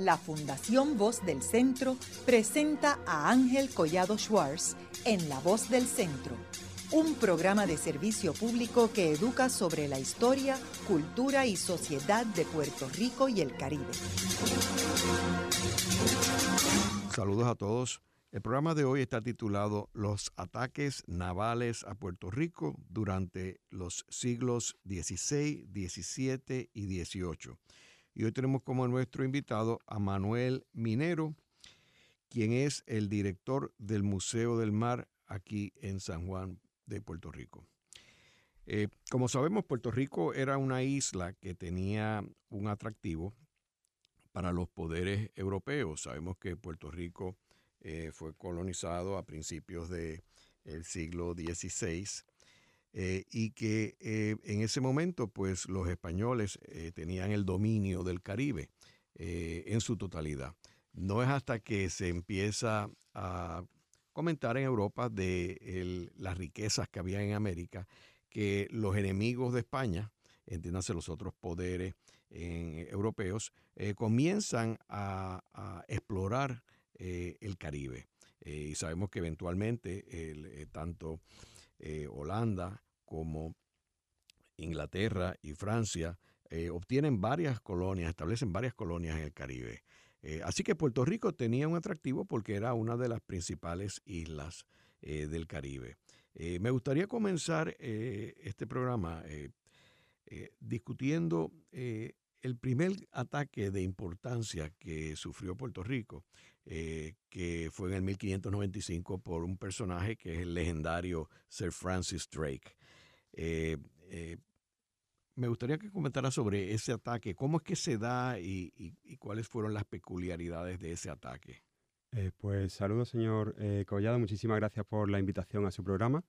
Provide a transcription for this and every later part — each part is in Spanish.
la Fundación Voz del Centro presenta a Ángel Collado Schwartz en La Voz del Centro, un programa de servicio público que educa sobre la historia, cultura y sociedad de Puerto Rico y el Caribe. Saludos a todos. El programa de hoy está titulado Los ataques navales a Puerto Rico durante los siglos XVI, XVII y XVIII. Y hoy tenemos como nuestro invitado a Manuel Minero, quien es el director del Museo del Mar aquí en San Juan de Puerto Rico. Eh, como sabemos, Puerto Rico era una isla que tenía un atractivo para los poderes europeos. Sabemos que Puerto Rico eh, fue colonizado a principios del siglo XVI eh, y que eh, en ese momento pues los españoles tenían el dominio del Caribe en su totalidad. No es hasta que se empieza a comentar en Europa de las riquezas que había en América que los enemigos de España, entiéndase los otros poderes europeos, comienzan a, explorar eh, el Caribe. Eh, y sabemos que eventualmente eh, tanto Holanda como Inglaterra y Francia obtienen varias colonias, establecen varias colonias en el Caribe. así que Puerto Rico tenía un atractivo porque era una de las principales islas del Caribe. me gustaría comenzar este programa discutiendo el primer ataque de importancia que sufrió Puerto Rico eh, que fue en el 1595 por un personaje que es el legendario Sir Francis Drake. Eh, eh, me gustaría que comentara sobre ese ataque, cómo es que se da y, cuáles fueron las peculiaridades de ese ataque. pues saludos, señor Collado, muchísimas gracias por la invitación a su programa.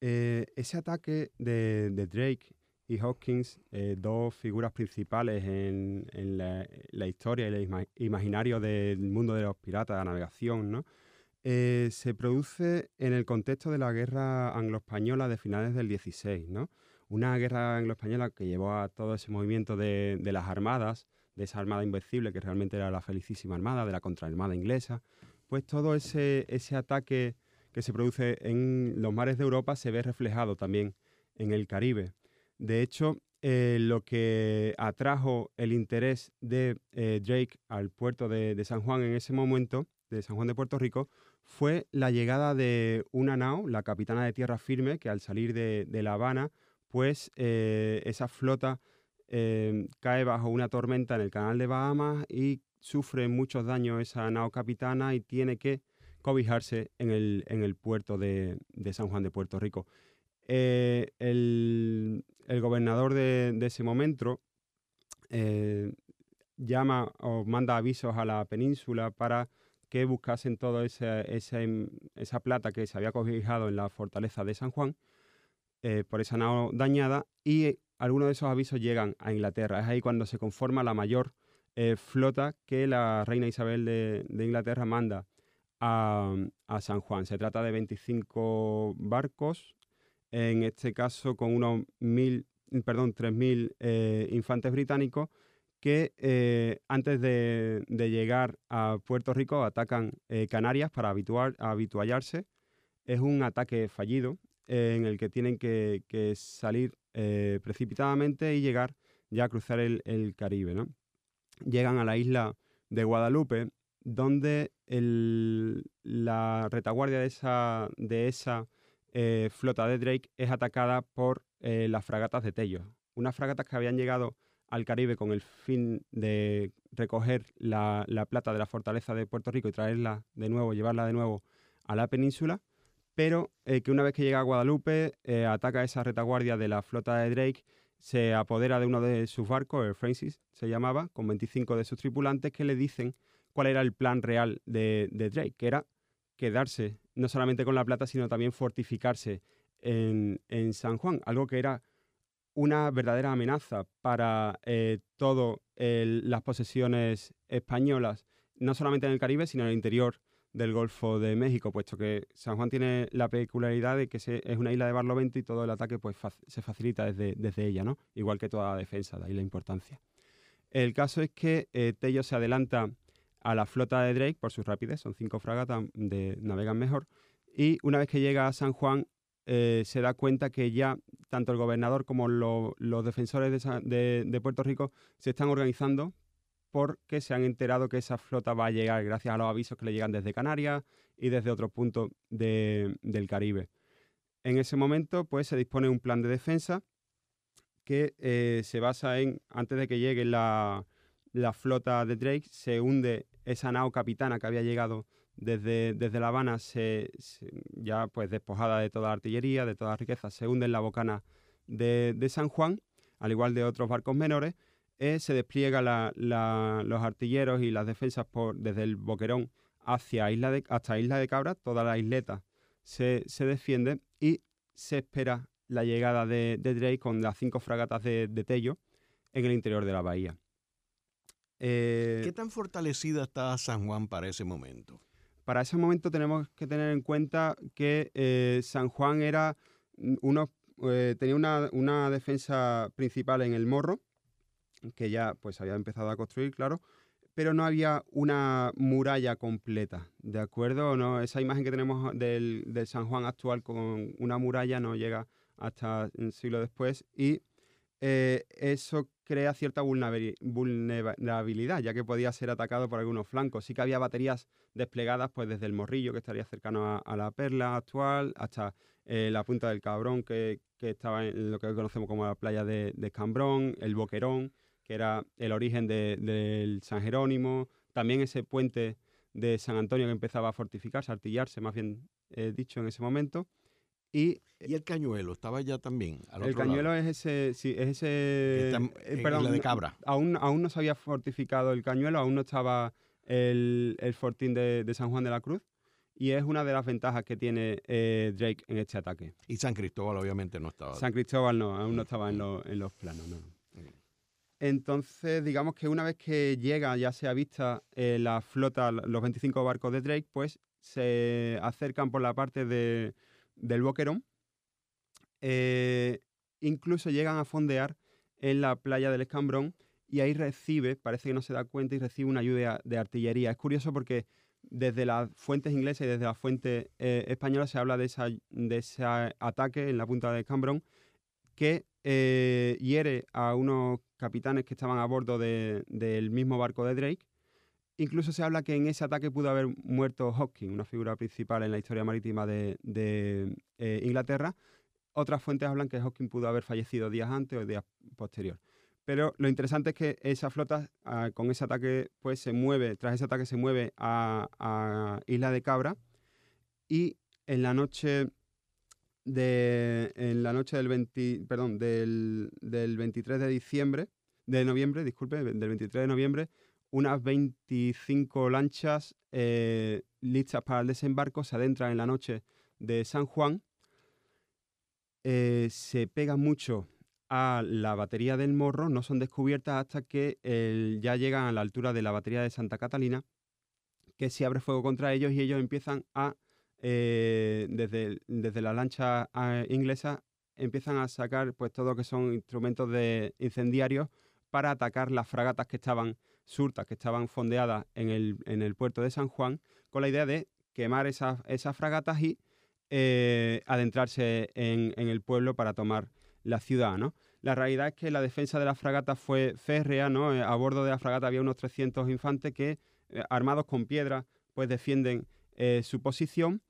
ese ataque de, Drake y Hawkins, eh, dos figuras principales en, la, historia y el imaginario del mundo de los piratas, la navegación, ¿no? Eh, se produce en el contexto de la guerra anglo-española de finales del 16, ¿no? Una guerra anglo-española que llevó a todo ese movimiento de, las armadas, de esa armada invencible que realmente era la felicísima armada, de la contraarmada inglesa, pues todo ese, ese ataque que se produce en los mares de Europa se ve reflejado también en el Caribe. De hecho, eh, lo que atrajo el interés de eh, Drake al puerto de, San Juan en ese momento, de San Juan de Puerto Rico, fue la llegada de una nao, la capitana de tierra firme, que al salir de, La Habana, pues eh, esa flota cae bajo una tormenta en el canal de Bahamas y sufre muchos daños esa nao capitana y tiene que cobijarse en el, puerto de San Juan de Puerto Rico. Eh, el, gobernador de, ese momento eh, llama o manda avisos a la península para que buscasen toda esa, esa, plata que se había cobijado en la fortaleza de San Juan eh, por esa nao dañada y algunos de esos avisos llegan a Inglaterra. Es ahí cuando se conforma la mayor flota que la reina Isabel de, Inglaterra manda a, a, San Juan. Se trata de 25 barcos en este caso con unos mil, perdón, 3.000 eh, infantes británicos que eh, antes de, llegar a Puerto Rico atacan eh, Canarias para habituar, habituallarse. Es un ataque fallido en el que tienen que, salir precipitadamente y llegar ya a cruzar el, Caribe. Llegan a la isla de Guadalupe, donde la retaguardia de esa, de esa eh, flota de Drake es atacada por eh, las fragatas de Tello. Unas fragatas que habían llegado al Caribe con el fin de recoger la, plata de la fortaleza de Puerto Rico y traerla de nuevo, llevarla de nuevo a la península, pero eh, que una vez que llega a Guadalupe ataca esa retaguardia de la flota de Drake, se apodera de uno de sus barcos, el Francis se llamaba, con 25 de sus tripulantes que le dicen cuál era el plan real de, de Drake, que era quedarse no solamente con la plata, sino también fortificarse en, San Juan, algo que era una verdadera amenaza para eh, todas las posesiones españolas, no solamente en el Caribe, sino en el interior del Golfo de México, puesto que San Juan tiene la peculiaridad de que es una isla de barlovento y todo el ataque pues, se facilita desde, desde, ella, ¿no? igual que toda la defensa, de ahí la importancia. El caso es que eh, Tello se adelanta a la flota de Drake por su rapidez, son cinco fragatas, de, navegan mejor, y una vez que llega a San Juan eh, se da cuenta que ya tanto el gobernador como los defensores de, Puerto Rico se están organizando porque se han enterado que esa flota va a llegar gracias a los avisos que le llegan desde Canarias y desde otros puntos del Caribe. En ese momento, pues se dispone un plan de defensa que eh, se basa en, antes de que llegue la, flota de Drake, se hunde esa nao capitana que había llegado desde, desde La Habana, se, ya pues despojada de toda artillería, de toda riqueza, se hunde en la bocana de, San Juan, al igual de otros barcos menores, eh, se despliega los artilleros y las defensas por, desde el Boquerón hacia isla de, hasta Isla de Cabra, toda la isleta se, defiende y se espera la llegada de, Drake con las cinco fragatas de, Tello en el interior de la bahía. Eh, ¿Qué tan fortalecida está San Juan para ese momento? Para ese momento tenemos que tener en cuenta que eh, San Juan era eh, tenía una, defensa principal en el morro, que ya pues había empezado a construir, claro, pero no había una muralla completa, ¿de acuerdo? No, esa imagen que tenemos del, San Juan actual con una muralla no llega hasta un siglo después y eh, eso crea cierta vulnerabilidad, ya que podía ser atacado por algunos flancos. Sí que había baterías desplegadas pues desde el Morrillo, que estaría cercano a, la Perla actual, hasta eh, la Punta del Cabrón, que, estaba en lo que conocemos como la playa de, de Cambrón, el Boquerón, que era el origen del San Jerónimo, también ese puente de San Antonio que empezaba a fortificarse, a artillarse, más bien eh, dicho en ese momento. Y, el cañuelo estaba ya también. el cañuelo es ese, sí, es ese. Eh, perdón, de Cabra. Aún, aún no se había fortificado el cañuelo, aún no estaba el, fortín de, San Juan de la Cruz. Y es una de las ventajas que tiene eh, Drake en este ataque. Y San Cristóbal obviamente no estaba. San Cristóbal no, aún no estaba en, en los planos. No. Entonces, digamos que una vez que llega, ya sea vista eh, la flota, los 25 barcos de Drake, pues se acercan por la parte del Boquerón. Eh, incluso llegan a fondear en la playa del Escambrón y ahí recibe, parece que no se da cuenta, y recibe una ayuda de artillería. Es curioso porque desde las fuentes inglesas y desde las fuentes eh, españolas se habla de, ese ataque en la punta del Escambrón que hiere a unos capitanes que estaban a bordo del mismo barco de Drake. Incluso se habla que en ese ataque pudo haber muerto Hawking, una figura principal en la historia marítima de, eh, Inglaterra. Otras fuentes hablan que Hawking pudo haber fallecido días antes o días posterior. Pero lo interesante es que esa flota ah, con ese ataque pues se mueve, tras ese ataque se mueve a, Isla de Cabra y en la noche de, en la noche del, 20, perdón, del, del 23 de diciembre, de noviembre, disculpe, del 23 de noviembre, unas 25 lanchas eh, listas para el desembarco se adentran en la noche de San Juan, eh, se pegan mucho a la batería del Morro, no son descubiertas hasta que ya llegan a la altura de la batería de Santa Catalina, que se abre fuego contra ellos y ellos empiezan a eh, desde, desde la lancha inglesa empiezan a sacar pues todo lo que son instrumentos de incendiarios para atacar las fragatas que estaban surtas, que estaban fondeadas en el, en el puerto de San Juan, con la idea de quemar esas, esas fragatas y eh, adentrarse en, el pueblo para tomar la ciudad, ¿no? La realidad es que la defensa de las fragatas fue férrea, ¿no? Eh, a bordo de la fragata había unos 300 infantes que, armados con piedras, pues defienden su posición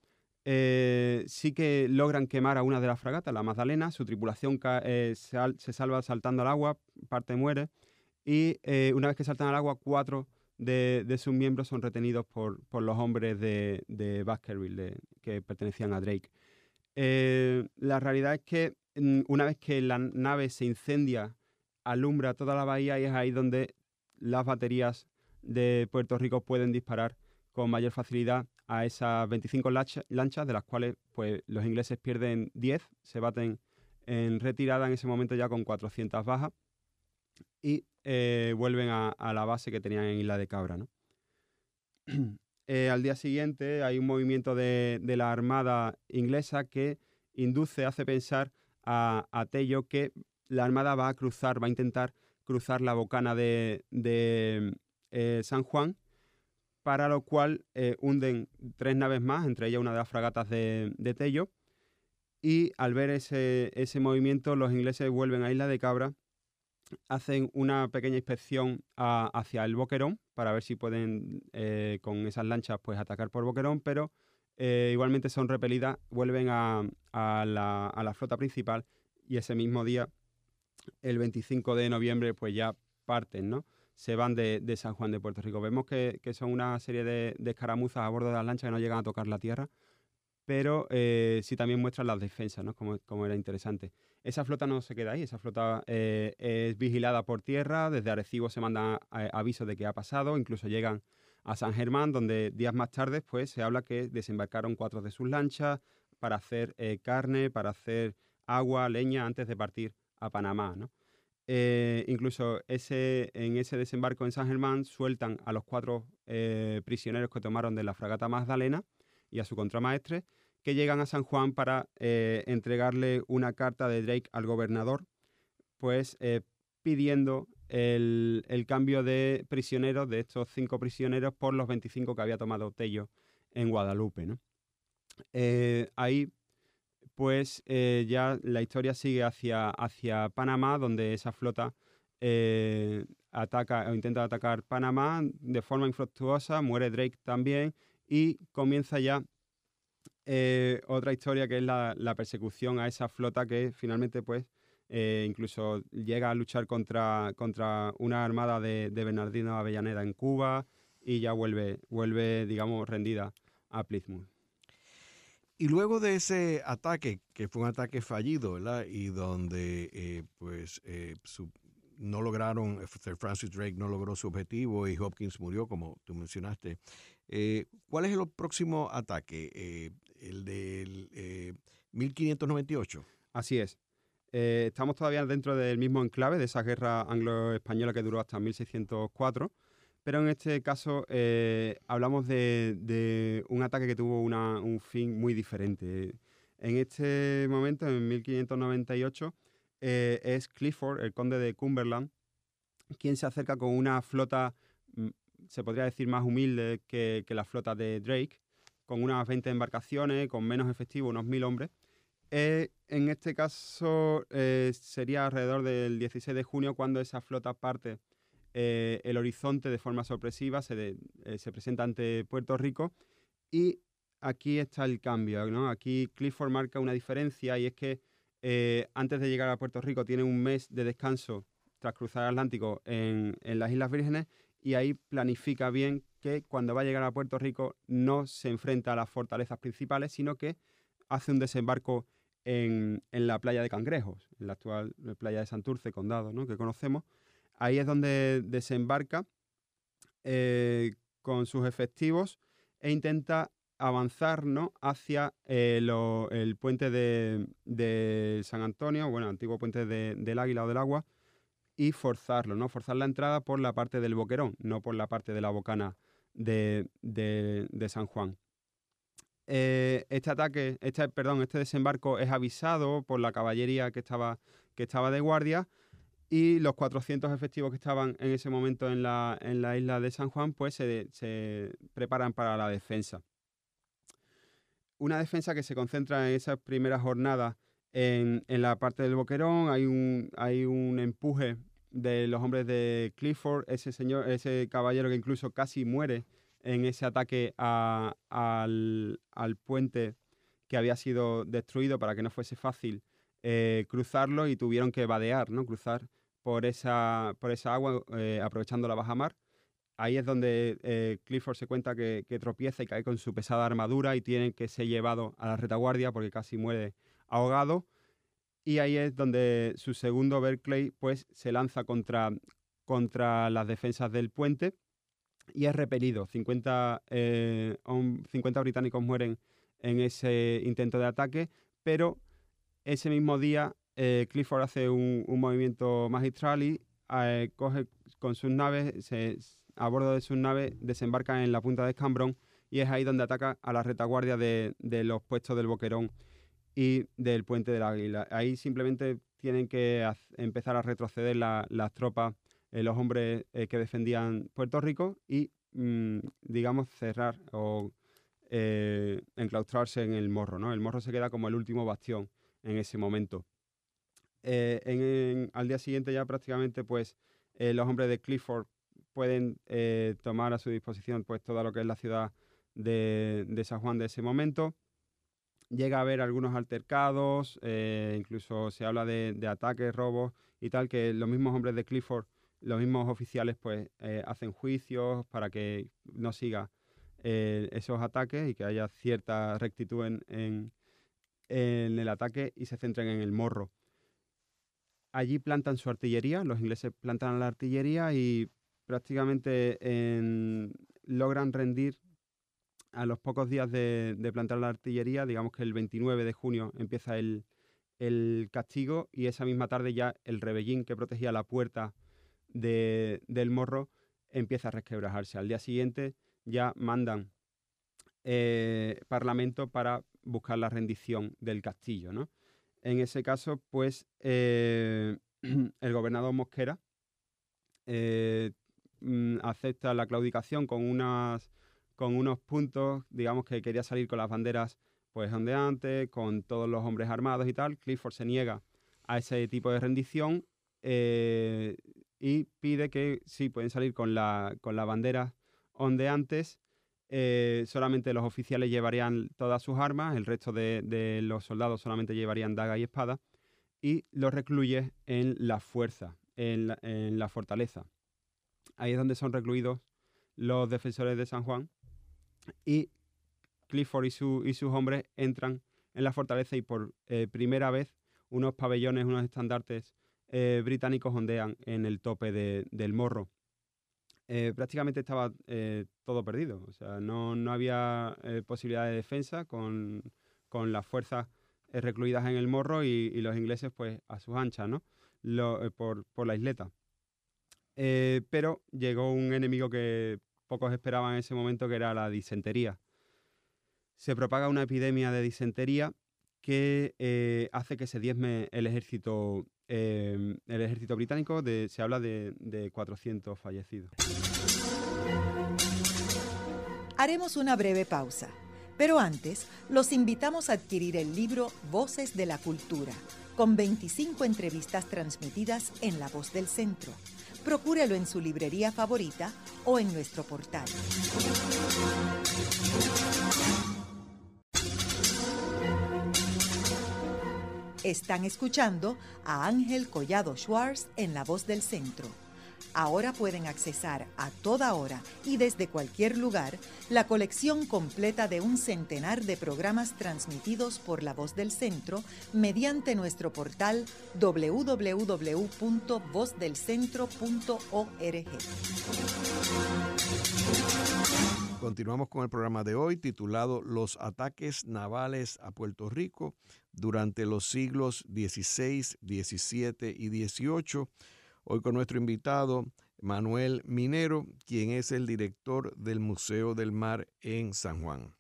eh, sí que logran quemar a una de las fragatas, la Magdalena. Su tripulación eh, se, salva saltando al agua, parte muere. Y eh, una vez que saltan al agua, cuatro de, sus miembros son retenidos por, los hombres de, Baskerville, que pertenecían a Drake. la realidad es que mm, una vez que la nave se incendia, alumbra toda la bahía y es ahí donde las baterías de Puerto Rico pueden disparar con mayor facilidad a esas 25 lanchas, de las cuales pues, los ingleses pierden 10, se baten en retirada en ese momento ya con 400 bajas y eh, vuelven a, la base que tenían en Isla de Cabra. Eh, al día siguiente hay un movimiento de, la Armada inglesa que induce, hace pensar a, Tello que la Armada va a cruzar, va a intentar cruzar la bocana de, eh, San Juan para lo cual eh, hunden tres naves más, entre ellas una de las fragatas de, Tello, y al ver ese, ese movimiento los ingleses vuelven a Isla de Cabra, hacen una pequeña inspección hacia el Boquerón para ver si pueden eh, con esas lanchas pues atacar por Boquerón, pero eh, igualmente son repelidas, vuelven a, la, flota principal y ese mismo día, el 25 de noviembre, pues ya parten, ¿no? Se van de, San Juan de Puerto Rico. Vemos que, son una serie de, de, escaramuzas a bordo de las lanchas que no llegan a tocar la tierra, pero eh, sí también muestran las defensas, ¿no? Como, como, era interesante. Esa flota no se queda ahí, esa flota eh, es vigilada por tierra, desde Arecibo se mandan eh, avisos de que ha pasado, incluso llegan a San Germán, donde días más tarde pues, se habla que desembarcaron cuatro de sus lanchas para hacer carne, para hacer agua, leña, antes de partir a Panamá. ¿no? Incluso ese, en ese desembarco en San Germán sueltan a los cuatro prisioneros que tomaron de la fragata Magdalena, y a su contramaestre, que llegan a San Juan para eh, entregarle una carta de Drake al gobernador, pues eh, pidiendo el, cambio de prisioneros, de estos cinco prisioneros, por los 25 que había tomado Tello en Guadalupe. Eh, ahí, pues ya la historia sigue hacia, hacia Panamá, donde esa flota ataca o intenta atacar Panamá de forma infructuosa, muere Drake también y comienza ya eh, otra historia que es la, persecución a esa flota que finalmente pues eh, incluso llega a luchar contra, contra una armada de, Bernardino Avellaneda en Cuba y ya vuelve, vuelve digamos, rendida a Plymouth. Y luego de ese ataque, que fue un ataque fallido, ¿verdad? Y donde eh, pues no lograron, Sir Francis Drake no logró su objetivo y Hopkins murió, como tú mencionaste. Eh, ¿Cuál es el próximo ataque? Eh, el del 1598. Eh, Así es. estamos todavía dentro del mismo enclave de esa guerra anglo-española que duró hasta 1604, pero en este caso hablamos de, un ataque que tuvo un fin muy diferente. En este momento, en 1598, es Clifford, el conde de Cumberland, quien se acerca con una flota mm, se podría decir, más humilde que, la flota de Drake, con unas 20 embarcaciones, con menos efectivo, unos 1.000 hombres. Eh, en este caso eh, sería alrededor del 16 de junio cuando esa flota parte eh, el horizonte de forma sorpresiva, se, se, presenta ante Puerto Rico y aquí está el cambio. ¿no? Aquí Clifford marca una diferencia y es que antes de llegar a Puerto Rico tiene un mes de descanso tras cruzar el Atlántico en, en las Islas Vírgenes y ahí planifica bien que cuando va a llegar a Puerto Rico no se enfrenta a las fortalezas principales, sino que hace un desembarco en, la playa de Cangrejos, en la actual playa de Santurce, condado, ¿no? que conocemos. Ahí es donde desembarca eh, con sus efectivos e intenta avanzar ¿no? hacia eh, el puente de, San Antonio, bueno, antiguo puente del Águila o del Agua, y forzarlo, ¿no? Forzar la entrada por la parte del boquerón, no por la parte de la bocana de, San Juan. Eh, este ataque, este, perdón, este desembarco es avisado por la caballería que estaba, que estaba de guardia y los 400 efectivos que estaban en ese momento en la, en la isla de San Juan pues se, se, preparan para la defensa. Una defensa que se concentra en esas primeras jornadas en, la parte del boquerón hay un, hay un empuje de los hombres de Clifford, ese señor, ese caballero que incluso casi muere en ese ataque al, puente que había sido destruido para que no fuese fácil eh, cruzarlo y tuvieron que vadear, ¿no? Cruzar por esa, por esa agua eh, aprovechando la baja mar. Ahí es donde eh, Clifford se cuenta que, que, tropieza y cae con su pesada armadura y tiene que ser llevado a la retaguardia porque casi muere ahogado. Y ahí es donde su segundo Berkeley pues, se lanza contra, contra las defensas del puente y es repelido. 50, 50 eh, británicos mueren en ese intento de ataque, pero ese mismo día eh, Clifford hace un, movimiento magistral y eh, coge con sus naves, a bordo de sus naves, desembarca en la punta de Escambrón y es ahí donde ataca a la retaguardia de, los puestos del Boquerón y del puente del Águila. Ahí simplemente tienen que empezar a retroceder las tropas, eh, los hombres eh, que defendían Puerto Rico y mm, digamos, cerrar o eh, enclaustrarse en el morro. El morro se queda como el último bastión en ese momento. Eh, al día siguiente ya prácticamente, pues, los hombres de Clifford pueden tomar a su disposición, pues, toda lo que es la ciudad de, San Juan de ese momento. Llega a haber algunos altercados, incluso se habla de, ataques, robos y tal, que los mismos hombres de Clifford los mismos oficiales pues eh, hacen juicios para que no siga eh, esos ataques y que haya cierta rectitud en, el ataque y se centren en el morro. Allí plantan su artillería, los ingleses plantan la artillería y prácticamente logran rendir a los pocos días de, plantar la artillería, digamos que el 29 de junio empieza el, el castigo y esa misma tarde ya el rebellín que protegía la puerta del morro empieza a resquebrajarse. Al día siguiente ya mandan eh, parlamento para buscar la rendición del castillo. ¿no? En ese caso, pues eh, el gobernador Mosquera eh, mm, acepta la claudicación con, unas, con unos puntos, digamos que quería salir con las banderas pues ondeantes, con todos los hombres armados y tal. Clifford se niega a ese tipo de rendición y pide que sí pueden salir con la, con la bandera ondeantes. Eh, solamente los oficiales llevarían todas sus armas, el resto de, los soldados solamente llevarían daga y espada, y los recluye en la fuerza, en la, fortaleza. Ahí es donde son recluidos los defensores de San Juan, y Clifford y sus hombres entran en la fortaleza y por eh, primera vez unos pabellones, unos estandartes eh, británicos ondean en el tope del morro. Eh, prácticamente estaba eh, todo perdido, o sea, no, había posibilidad de defensa con, las fuerzas recluidas en el morro y, los ingleses pues a sus anchas, ¿no? por, la isleta. pero llegó un enemigo que pocos esperaban en ese momento, que era la disentería. Se propaga una epidemia de disentería que hace que se diezme el ejército Em, el ejército británico se habla de, de 400 fallecidos. Haremos una breve pausa, pero antes los invitamos a adquirir el libro Voces de la Cultura, con 25 entrevistas transmitidas en La Voz del Centro. Procúrelo en su librería favorita o en nuestro portal. Están escuchando a Ángel Collado Schwartz en La Voz del Centro. Ahora pueden accesar a toda hora y desde cualquier lugar la colección completa de un centenar de programas transmitidos por La Voz del Centro mediante nuestro portal www.vozdelcentro.org. Continuamos con el programa de hoy titulado Los ataques navales a Puerto Rico durante los siglos XVI, XVII y XVIII. Hoy con nuestro invitado Manuel Minero, quien es el director del Museo del Mar en San Juan.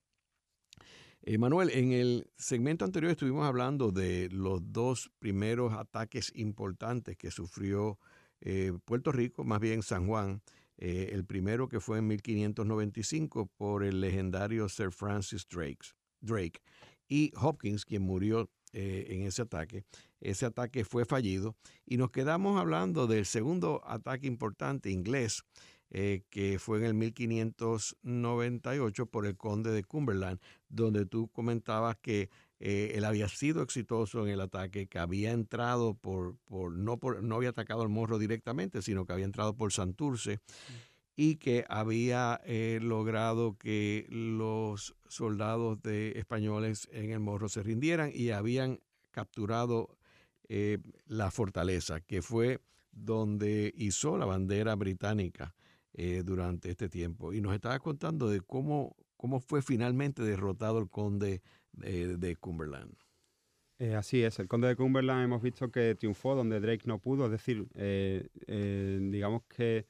Eh, Manuel, en el segmento anterior estuvimos hablando de los dos primeros ataques importantes que sufrió eh, Puerto Rico, más bien San Juan, eh, el primero que fue en 1595 por el legendario Sir Francis Drake, Drake y Hopkins, quien murió eh, en ese ataque. Ese ataque fue fallido y nos quedamos hablando del segundo ataque importante inglés, eh, que fue en el 1598 por el conde de Cumberland, donde tú comentabas que eh, él había sido exitoso en el ataque, que había entrado por, por, no, por, no había atacado al morro directamente, sino que había entrado por Santurce y que había eh, logrado que los soldados de españoles en el morro se rindieran y habían capturado eh, la fortaleza, que fue donde hizo la bandera británica durante este tiempo. Y nos estaba contando de cómo, cómo fue finalmente derrotado el conde de, Cumberland. Eh, así es, el conde de Cumberland hemos visto que triunfó donde Drake no pudo, es decir, eh, eh, digamos que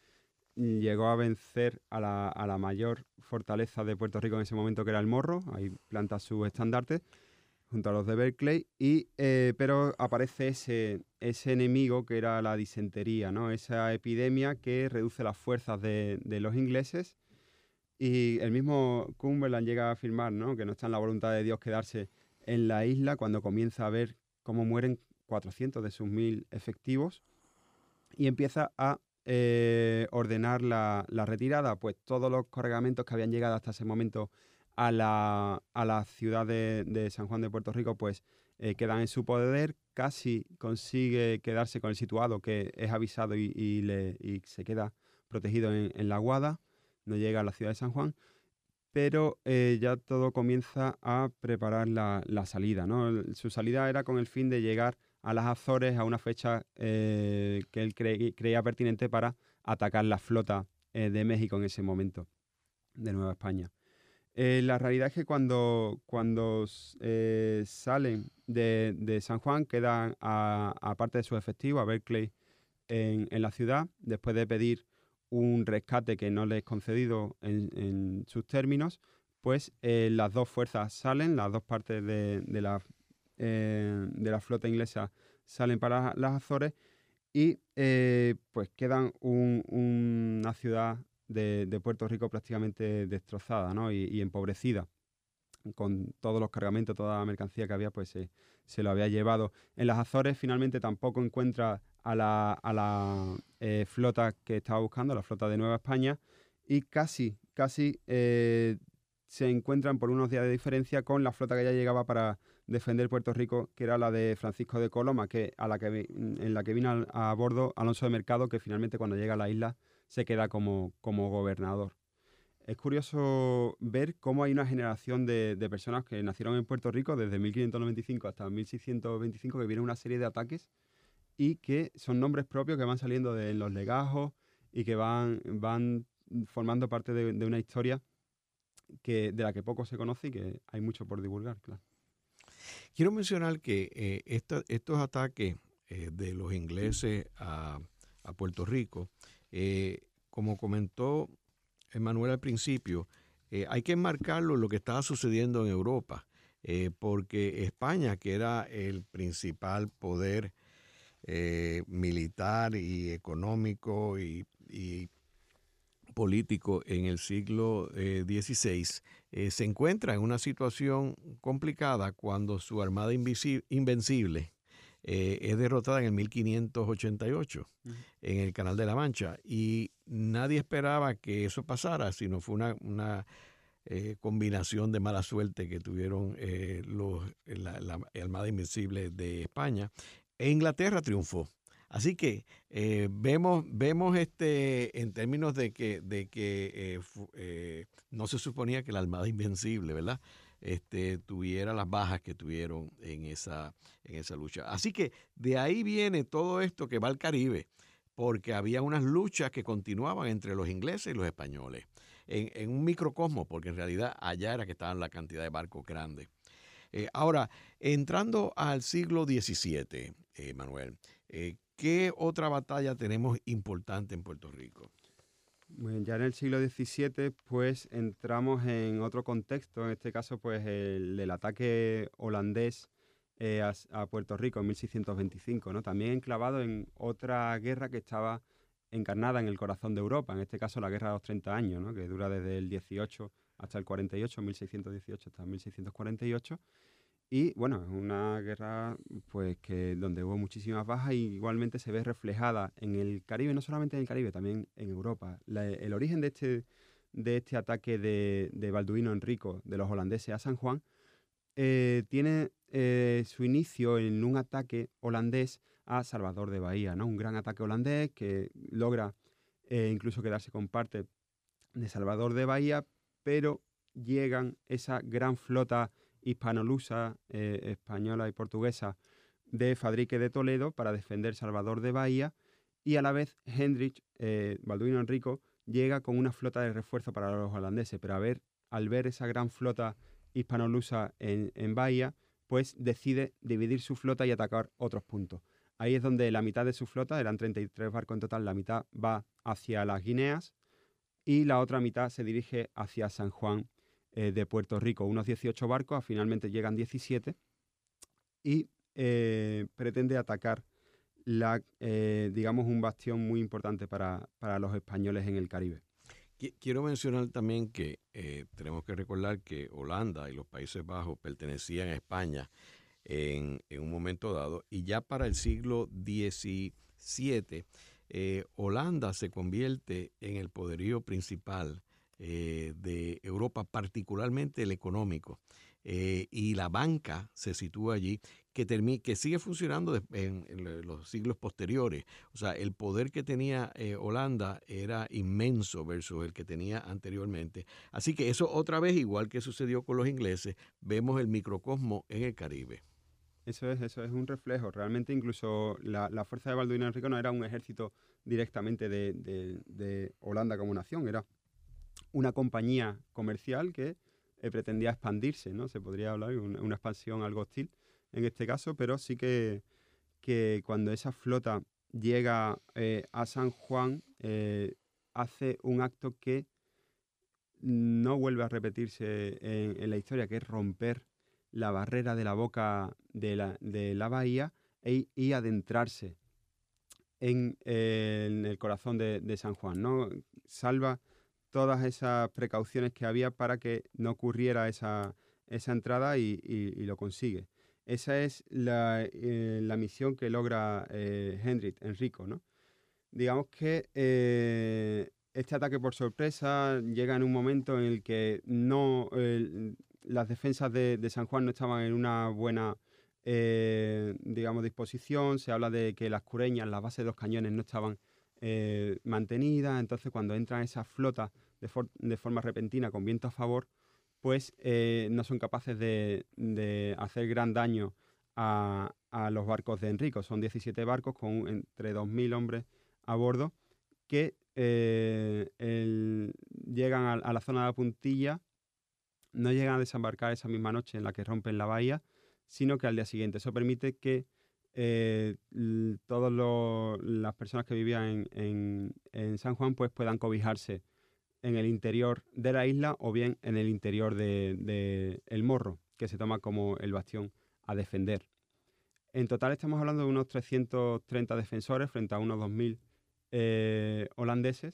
llegó a vencer a la, mayor fortaleza de Puerto Rico en ese momento, que era el Morro, ahí planta su estandarte junto a los de Berkeley, y, pero aparece ese, ese enemigo que era la disentería, ¿no? esa epidemia que reduce las fuerzas de, de los ingleses Y el mismo Cumberland llega a afirmar ¿no? que no está en la voluntad de Dios quedarse en la isla cuando comienza a ver cómo mueren 400 de sus mil efectivos y empieza a eh, ordenar la, retirada. Pues todos los cargamentos que habían llegado hasta ese momento a la, a la ciudad de, San Juan de Puerto Rico, pues eh, quedan en su poder. Casi consigue quedarse con el situado que es avisado y, se queda protegido en, la Guada, no llega a la ciudad de San Juan. Pero eh, ya todo comienza a preparar la, salida. Su salida era con el fin de llegar a las Azores a una fecha que él creía pertinente para atacar la flota de México en ese momento, de Nueva España. Eh, la realidad es que cuando, cuando eh, salen de, San Juan quedan aparte de su efectivo a Berkeley en, la ciudad, después de pedir un rescate que no les es concedido en, sus términos, pues eh, las dos fuerzas salen, las dos partes de, la, de la flota inglesa salen para las Azores y pues quedan una ciudad de, Puerto Rico prácticamente destrozada y, empobrecida. Con todos los cargamentos, toda la mercancía que había, pues se lo había llevado. En las Azores finalmente tampoco encuentra a la, eh, flota que estaba buscando, la flota de Nueva España, y casi, casi eh, se encuentran por unos días de diferencia con la flota que ya llegaba para defender Puerto Rico, que era la de Francisco de Coloma, que, a la que, en la que vino a bordo Alonso de Mercado, que finalmente cuando llega a la isla se queda como, como gobernador. Es curioso ver cómo hay una generación de, personas que nacieron en Puerto Rico desde 1595 hasta 1625 que vienen una serie de ataques y que son nombres propios que van saliendo de los legajos y que van, van formando parte de, una historia que, de la que poco se conoce y que hay mucho por divulgar, claro. Quiero mencionar que eh, estos ataques eh, de los ingleses a, Puerto Rico eh, como comentó Emanuel al principio, hay que enmarcarlo lo que estaba sucediendo en Europa, porque España, que era el principal poder militar y económico y, político en el siglo XVI, se encuentra en una situación complicada cuando su armada invencible eh, es derrotada en el 1588 en el Canal de la Mancha. Y nadie esperaba que eso pasara, sino fue una, eh, combinación de mala suerte que tuvieron eh, los, la, Armada Invencible de España. E Inglaterra triunfó. Así que vemos, vemos este, en términos de que, de que no se suponía que la Armada Invencible, ¿verdad? este, tuviera las bajas que tuvieron en esa, en esa lucha. Así que de ahí viene todo esto que va al Caribe, porque había unas luchas que continuaban entre los ingleses y los españoles, en, un microcosmo, porque en realidad allá era que estaban la cantidad de barcos grandes. Eh, ahora, entrando al siglo XVII, eh, Manuel, eh, ¿qué otra batalla tenemos importante en Puerto Rico? ya en el siglo XVII, pues entramos en otro contexto, en este caso, pues el, del ataque holandés eh, a, Puerto Rico en 1625, ¿no? También enclavado en otra guerra que estaba encarnada en el corazón de Europa, en este caso la Guerra de los 30 años, ¿no? Que dura desde el 18 hasta el 48, 1618 hasta 1648 y bueno, es una guerra pues que donde hubo muchísimas bajas y igualmente se ve reflejada en el Caribe, no solamente en el Caribe, también en Europa. el origen de este, de este ataque de, de Balduino Enrico de los holandeses a San Juan eh, tiene eh, su inicio en un ataque holandés a Salvador de Bahía, ¿no? Un gran ataque holandés que logra eh, incluso quedarse con parte de Salvador de Bahía, pero llegan esa gran flota hispanolusa, eh, española y portuguesa de Fadrique de Toledo para defender Salvador de Bahía y a la vez Hendrich, eh, Balduino Enrico, llega con una flota de refuerzo para los holandeses, pero a ver, al ver esa gran flota hispanolusa en, en Bahía, pues decide dividir su flota y atacar otros puntos. Ahí es donde la mitad de su flota, eran 33 barcos en total, la mitad va hacia las Guineas y la otra mitad se dirige hacia San Juan eh, de Puerto Rico, unos 18 barcos, finalmente llegan 17 y eh, pretende atacar la, eh, digamos, un bastión muy importante para, los españoles en el Caribe. Quiero mencionar también que tenemos que recordar que Holanda y los Países Bajos pertenecían a España en, un momento dado y ya para el siglo XVII Holanda se convierte en el poderío principal eh, de Europa, particularmente el económico. Eh, y la banca se sitúa allí, que, que sigue funcionando en, los siglos posteriores. O sea, el poder que tenía Holanda era inmenso versus el que tenía anteriormente. Así que eso otra vez, igual que sucedió con los ingleses, vemos el microcosmo en el Caribe. Eso es, eso es un reflejo. Realmente incluso la, fuerza de Balduino Enrico no era un ejército directamente de, Holanda como nación, era una compañía comercial que eh, pretendía expandirse, ¿no? Se podría hablar de una, expansión algo hostil en este caso, pero sí que, que cuando esa flota llega eh, a San Juan, eh, hace un acto que no vuelve a repetirse en la historia, que es romper la barrera de la boca de la, de la bahía e, y adentrarse en, el corazón de, San Juan. ¿no? Salva todas esas precauciones que había para que no ocurriera esa, esa entrada y, lo consigue. Esa es la, eh, misión que logra eh, Enrico. ¿no? Digamos que eh, este ataque por sorpresa llega en un momento en el que no, las defensas de, San Juan no estaban en una buena, eh, digamos, disposición. Se habla de que las cureñas, las bases de los cañones no estaban mantenidas. Entonces, cuando entran esas flotas de, forma repentina con viento a favor, pues eh, no son capaces de, hacer gran daño a, los barcos de Enrico. Son 17 barcos con entre 2.000 hombres a bordo que llegan a, a, la zona de la puntilla no llegan a desembarcar esa misma noche en la que rompen la bahía, sino que al día siguiente. Eso permite que eh, todas las personas que vivían en, San Juan pues puedan cobijarse en el interior de la isla o bien en el interior de, El Morro, que se toma como el bastión a defender. En total estamos hablando de unos 330 defensores frente a unos 2.000 eh, holandeses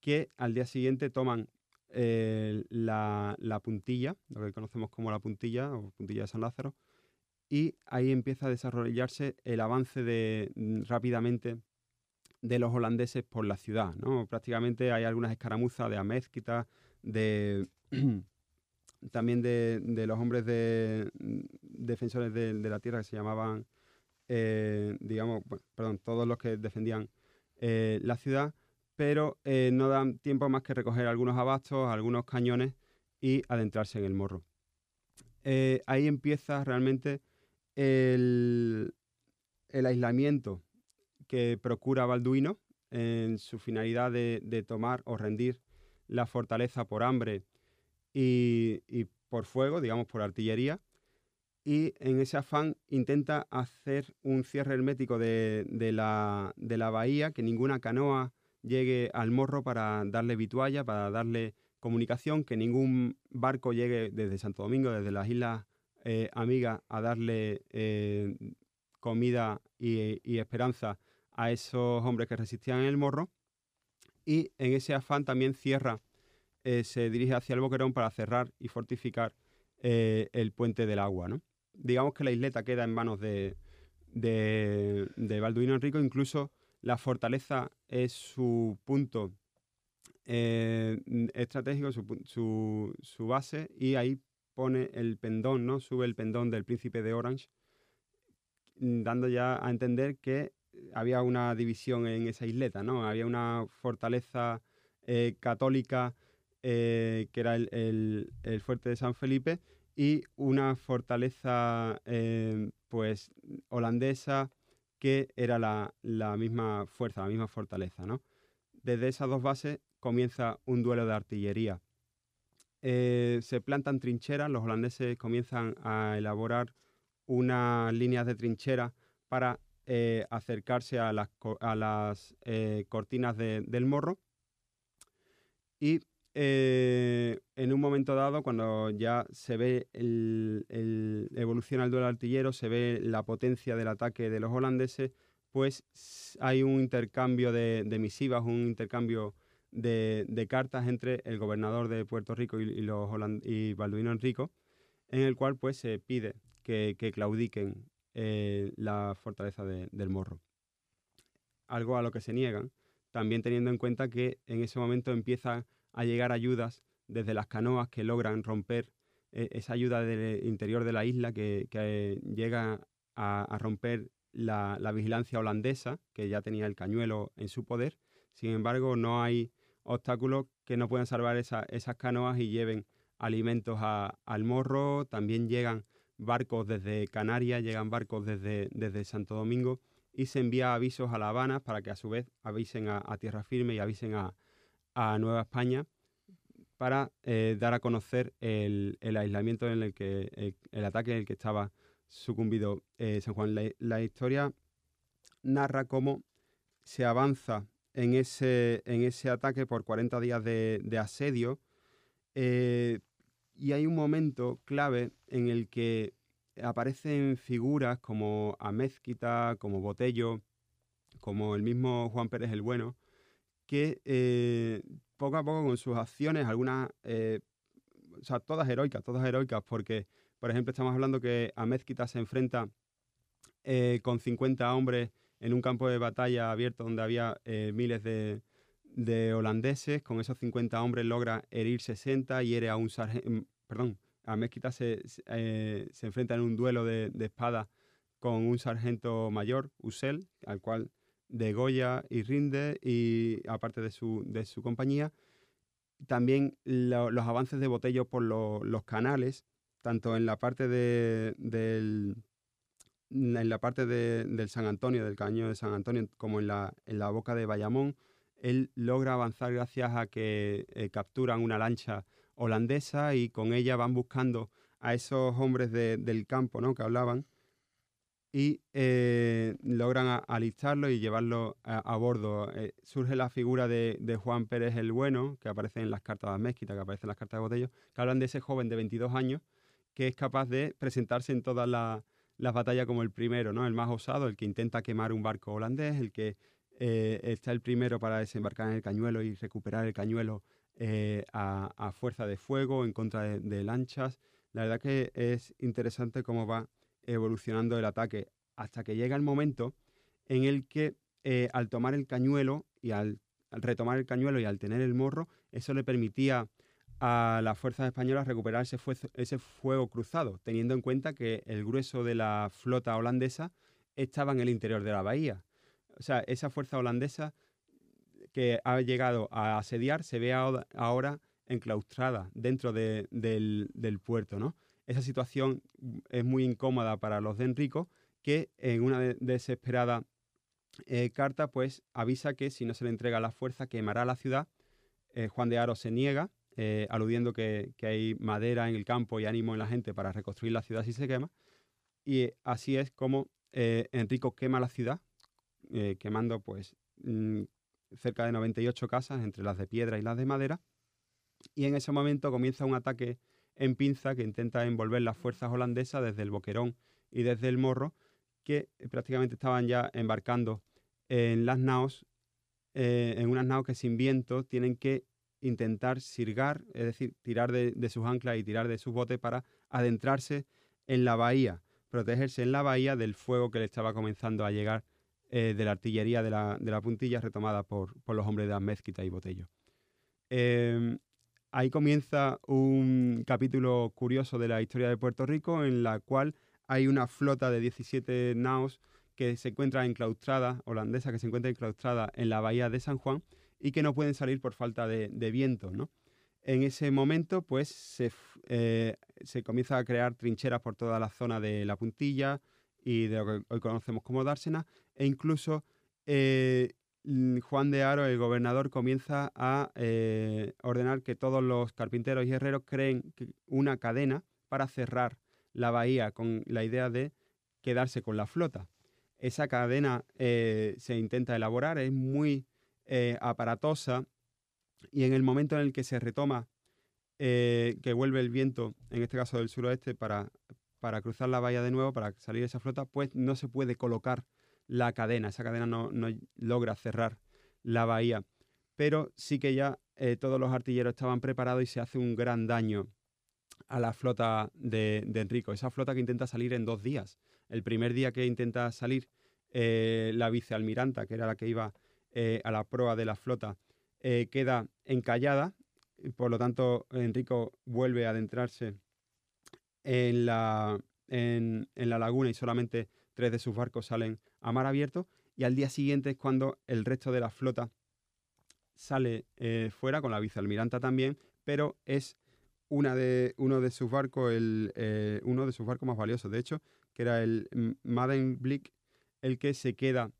que al día siguiente toman la, puntilla, lo que conocemos como la puntilla o puntilla de San Lázaro, y ahí empieza a desarrollarse el avance de, mm, rápidamente de los holandeses por la ciudad. ¿no? Prácticamente hay algunas escaramuzas de Amezquita, de, también de, los hombres de, defensores de, la tierra que se llamaban, eh, digamos, perdón, todos los que defendían eh, la ciudad pero eh, no dan tiempo más que recoger algunos abastos, algunos cañones y adentrarse en el morro. Ahí empieza realmente el, aislamiento procura Balduino en su finalidad de, tomar o rendir la fortaleza por hambre y, por fuego, digamos por artillería, y en ese afán intenta hacer un cierre hermético de, la, de la bahía, que ninguna canoa llegue al morro para darle vitualla, para darle comunicación, que ningún barco llegue desde Santo Domingo, desde las Islas eh, Amigas, a darle eh, comida y, esperanza a esos hombres que resistían en el morro. Y en ese afán también cierra, eh, se dirige hacia el Boquerón para cerrar y fortificar el puente del agua. Digamos que la isleta queda en manos de, de, de Balduino Enrico, incluso la fortaleza es su punto eh, estratégico, su, base, y ahí pone el pendón, ¿no? Sube el pendón del príncipe de Orange, dando ya a entender que había una división en esa isleta, ¿no? Había una fortaleza eh, católica eh, que era el, fuerte de San Felipe y una fortaleza pues holandesa que era la, misma fuerza, la misma fortaleza. ¿no? Desde esas dos bases comienza un duelo de artillería. Eh, se plantan trincheras, los holandeses comienzan a elaborar unas líneas de trinchera para eh, acercarse a las, eh, cortinas del morro. Y eh, en un momento dado, cuando ya se ve el, el, evoluciona el duelo artillero, se ve la potencia del ataque de los holandeses, pues hay un intercambio de, misivas, un intercambio de, cartas entre el gobernador de Puerto Rico y, los y Balduino Enrico, en el cual pues se pide que, claudiquen eh, la fortaleza del Morro. Algo a lo que se niegan, también teniendo en cuenta que en ese momento empiezan a llegar ayudas desde las canoas que logran romper eh, esa ayuda del interior de la isla que, llega a, romper la, vigilancia holandesa, que ya tenía el cañuelo en su poder. Sin embargo, no hay obstáculos que no puedan salvar esas canoas y lleven alimentos al morro. También llegan barcos desde Canarias, llegan barcos desde, desde Santo Domingo y se envía avisos a La Habana para que a su vez avisen a, tierra firme y avisen a, Nueva España para eh, dar a conocer el, aislamiento en el que el, ataque en el que estaba sucumbido eh, San Juan. La, historia narra cómo se avanza en ese, en ese ataque por 40 días de, asedio eh, y hay un momento clave en el que aparecen figuras como Amézquita, como Botello, como el mismo Juan Pérez el Bueno, que eh, poco a poco con sus acciones, algunas, eh, o sea, todas heroicas, todas heroicas, porque, por ejemplo, estamos hablando que Amézquita se enfrenta eh, con 50 hombres en un campo de batalla abierto donde había miles de, de, holandeses, con esos 50 hombres logra herir 60 y hiere a un sargento, mm, perdón, a se, eh, se, enfrenta en un duelo de, de espada con un sargento mayor, Usel, al cual degolla y rinde, y aparte de su, de su compañía. También los avances de Botello por los canales, tanto en la parte de, del, en la parte del San Antonio, del caño de San Antonio, como en la, en la boca de Bayamón, él logra avanzar gracias a que eh, capturan una lancha holandesa y con ella van buscando a esos hombres del campo ¿no? que hablaban y eh, logran alistarlo y llevarlo a, bordo. Eh, surge la figura de, Juan Pérez el Bueno, que aparece en las cartas de Mezquita, que aparece en las cartas de Botello, que hablan de ese joven de 22 años que es capaz de presentarse en todas las batallas como el primero, ¿no? el más osado, el que intenta quemar un barco holandés, el que eh, está el primero para desembarcar en el cañuelo y recuperar el cañuelo eh, a, fuerza de fuego en contra de, lanchas. La verdad que es interesante cómo va evolucionando el ataque hasta que llega el momento en el que eh, al tomar el cañuelo y al, retomar el cañuelo y al tener el morro, eso le permitía a las fuerzas españolas recuperar ese fuego cruzado, teniendo en cuenta que el grueso de la flota holandesa estaba en el interior de la bahía. O sea, esa fuerza holandesa que ha llegado a asediar se ve ahora enclaustrada dentro del, puerto, ¿no? Esa situación es muy incómoda para los de Enrico, que en una desesperada eh, carta, pues avisa que si no se le entrega la fuerza quemará la ciudad. Eh, Juan de Aro se niega, eh, aludiendo que, que, hay madera en el campo y ánimo en la gente para reconstruir la ciudad si se quema. Y así es como Enrico quema la ciudad, quemando pues mm, cerca de 98 casas, entre las de piedra y las de madera, y en ese momento comienza un ataque en pinza que intenta envolver las fuerzas holandesas desde el Boquerón y desde el Morro, que prácticamente estaban ya embarcando en las naos, eh, en unas naos que sin viento tienen que intentar sirgar, es decir, tirar de, de, sus anclas y tirar de sus botes para adentrarse en la bahía, protegerse en la bahía del fuego que le estaba comenzando a llegar eh, de la artillería de la, de la puntilla retomada por, los hombres de Amezquita y Botello. Em, ahí comienza un capítulo curioso de la historia de Puerto Rico en la cual hay una flota de 17 naos que se encuentra enclaustrada, holandesa, que se encuentra enclaustrada en la bahía de San Juan y que no pueden salir por falta de, viento, En ese momento, pues, se, eh, se, comienza a crear trincheras por toda la zona de la puntilla y de lo que hoy conocemos como dársena, e incluso eh, Juan de Aro, el gobernador, comienza a eh, ordenar que todos los carpinteros y herreros creen una cadena para cerrar la bahía con la idea de quedarse con la flota. Esa cadena eh, se intenta elaborar, es muy aparatosa y en el momento en el que se retoma, que vuelve el viento, en este caso del suroeste, para, para cruzar la bahía de nuevo, para salir esa flota, pues no se puede colocar la cadena, esa cadena no, logra cerrar la bahía. pero sí que ya eh, todos los artilleros estaban preparados y se hace un gran daño a la flota de, Enrico, esa flota que intenta salir en dos días. El primer día que intenta salir eh, la vicealmiranta, que era la que iba eh, a la proa de la flota, queda encallada, por lo tanto Enrico vuelve a adentrarse en la, en la laguna y solamente tres de sus barcos salen a mar abierto y al día siguiente es cuando el resto de la flota sale eh, fuera con la vicealmiranta también, pero es una de, uno de sus barcos, el, eh, uno de sus barcos más valiosos, de hecho, que era el Maden Blick, el que se queda,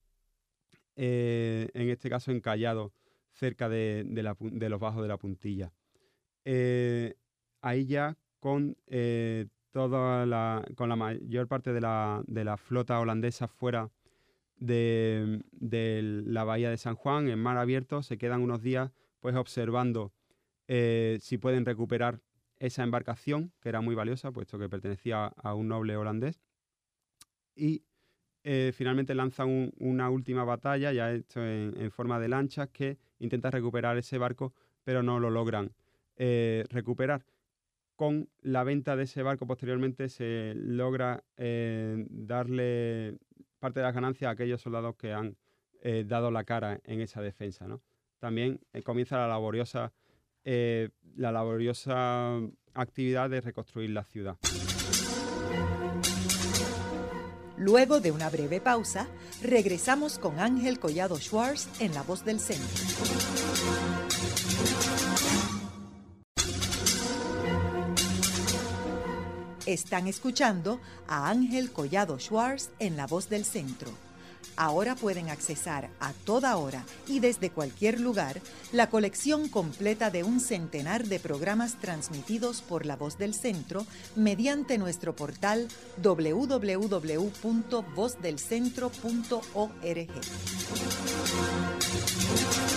eh, en este caso, encallado cerca de, los bajos de la puntilla. ahí ya con con la mayor parte de la, de la flota holandesa fuera de, la bahía de San Juan en mar abierto, se quedan unos días pues observando eh, si pueden recuperar esa embarcación, que era muy valiosa, puesto que pertenecía a un noble holandés, y eh, finalmente lanzan una última batalla, ya hecho en, forma de lanchas, que intenta recuperar ese barco, pero no lo logran eh, recuperar. Con la venta de ese barco posteriormente se logra darle parte de las ganancias a aquellos soldados que han eh, dado la cara en esa defensa. También eh, comienza la laboriosa, eh, la laboriosa actividad de reconstruir la ciudad. Luego de una breve pausa, regresamos con Ángel Collado Schwartz en La Voz del Centro. Están escuchando a Ángel Collado Schwartz en La Voz del Centro. Ahora pueden accesar a toda hora y desde cualquier lugar la colección completa de un centenar de programas transmitidos por La Voz del Centro mediante nuestro portal www.vozdelcentro.org.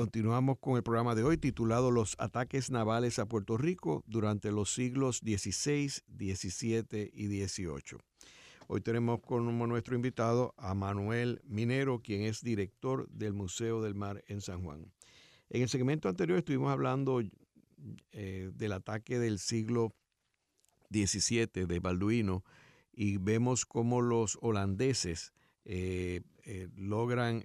Continuamos con el programa de hoy titulado Los ataques navales a Puerto Rico durante los siglos XVI, XVII y XVIII. Hoy tenemos como nuestro invitado a Manuel Minero, quien es director del Museo del Mar en San Juan. En el segmento anterior estuvimos hablando eh, del ataque del siglo XVII de Balduino y vemos cómo los holandeses eh, eh, logran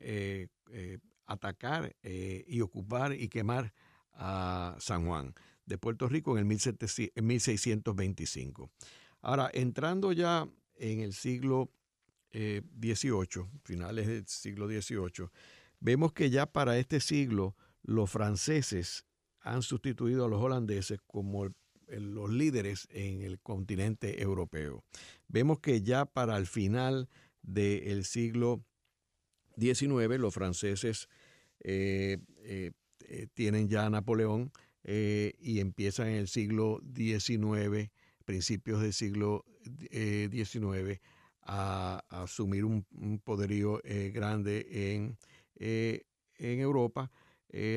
atacar eh, y ocupar y quemar a San Juan de Puerto Rico en el 1625. Ahora, entrando ya en el siglo XVIII, eh, finales del siglo XVIII, vemos que ya para este siglo los franceses han sustituido a los holandeses como los líderes en el continente europeo. Vemos que ya para el final del siglo 19, los franceses tienen ya Napoleón y empiezan en el siglo XIX, principios del siglo XIX, a, asumir un, poderío grande en Europa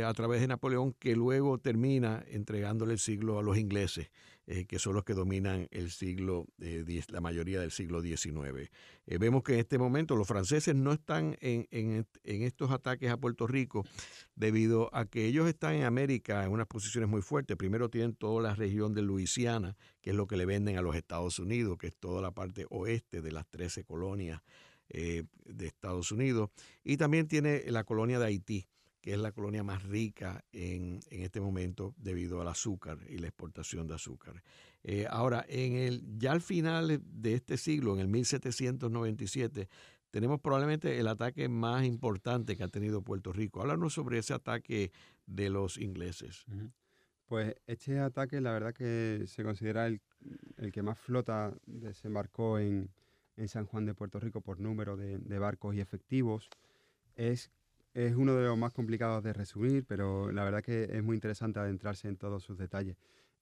a través de Napoleón, que luego termina entregándole el siglo a los ingleses. Eh, que son los que dominan el siglo, eh, la mayoría del siglo XIX. Eh, vemos que en este momento los franceses no están en, en, estos ataques a Puerto Rico debido a que ellos están en América en unas posiciones muy fuertes. Primero tienen toda la región de Luisiana, que es lo que le venden a los Estados Unidos, que es toda la parte oeste de las 13 colonias de Estados Unidos. Y también tiene la colonia de Haití que es la colonia más rica en, este momento debido al azúcar y la exportación de azúcar. Eh, ahora, en el, ya al final de este siglo, en el 1797, tenemos probablemente el ataque más importante que ha tenido Puerto Rico. Háblanos sobre ese ataque de los ingleses. Pues este ataque, la verdad que se considera el, que más flota desembarcó en, en, San Juan de Puerto Rico por número de, de barcos y efectivos. Es es uno de los más complicados de resumir, pero la verdad que es muy interesante adentrarse en todos sus detalles.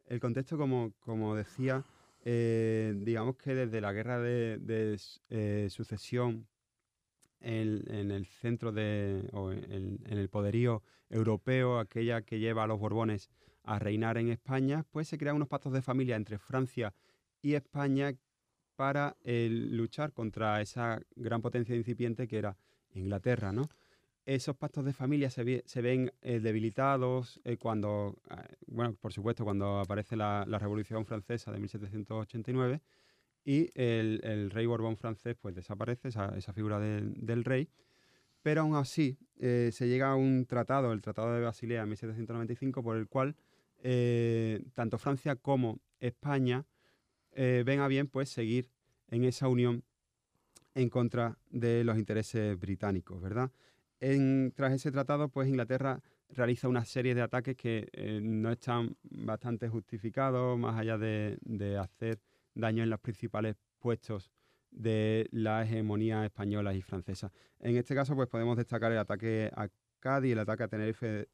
El contexto, como, como decía, eh, digamos que desde la guerra de, eh, sucesión en, el centro de, o en, el poderío europeo, aquella que lleva a los Borbones a reinar en España, pues se crean unos pactos de familia entre Francia y España para luchar contra esa gran potencia incipiente que era Inglaterra, ¿no? Esos pactos de familia se, ven eh, debilitados eh, cuando, bueno, por supuesto, cuando aparece la, Revolución Francesa de 1789 y el, rey Borbón francés pues desaparece, esa, figura del rey, pero aún así se llega a un tratado, el Tratado de Basilea en 1795, por el cual tanto Francia como España ven a bien pues seguir en esa unión en contra de los intereses británicos, ¿verdad? Tras ese tratado, pues Inglaterra realiza una serie de ataques que eh, no están bastante justificados, más allá de, hacer daño en los principales puestos de la hegemonía española y francesa. En este caso, pues podemos destacar el ataque a Cádiz, el ataque a Tenerife,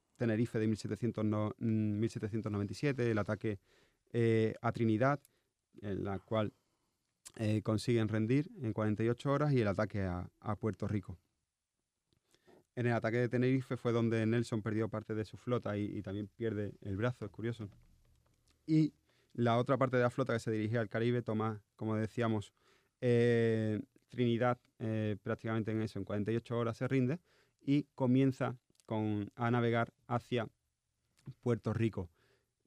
de 1797, el ataque eh, a Trinidad, en la cual eh, consiguen rendir en 48 horas y el ataque a, Puerto Rico. En el ataque de Tenerife fue donde Nelson perdió parte de su flota y, también pierde el brazo, es curioso. Y la otra parte de la flota que se dirigía al Caribe toma, como decíamos, eh, Trinidad eh, prácticamente en eso, en 48 horas se rinde y comienza a navegar hacia Puerto Rico.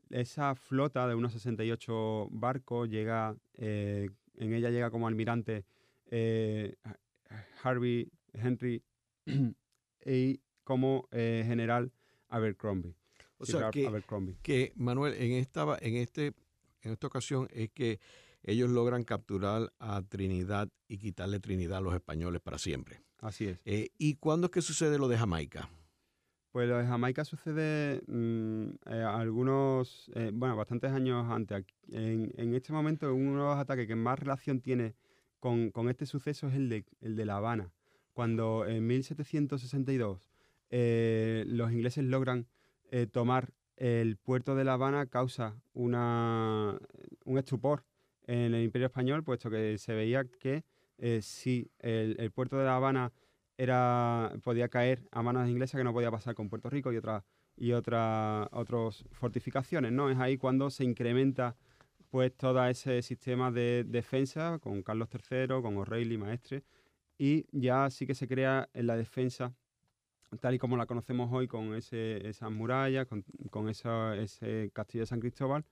Esa flota de unos 68 barcos llega en ella llega como almirante eh, Harvey Henry y como eh, general Abercrombie. O sea que, Manuel, en esta, en, este, en esta ocasión es que ellos logran capturar a Trinidad y quitarle Trinidad a los españoles para siempre. Así es. Eh, ¿Y cuándo es que sucede lo de Jamaica? Pues lo de Jamaica sucede mm, eh, algunos, eh, bueno, bastantes años antes. En, en, este momento, uno de los ataques que más relación tiene con, este suceso es el de, el de La Habana. Cuando en 1762 eh, los ingleses logran tomar el puerto de La Habana, causa una, un estupor en el Imperio Español, puesto que se veía que si el puerto de La Habana era, podía caer a manos inglesas que no podía pasar con Puerto Rico y otras y otra, otras fortificaciones, ¿no? Es ahí cuando se incrementa pues todo ese sistema de defensa con Carlos III, con O'Reilly, Maestre, y ya sí que se crea en la defensa tal y como la conocemos hoy con esas murallas, con, ese castillo de San Cristóbal,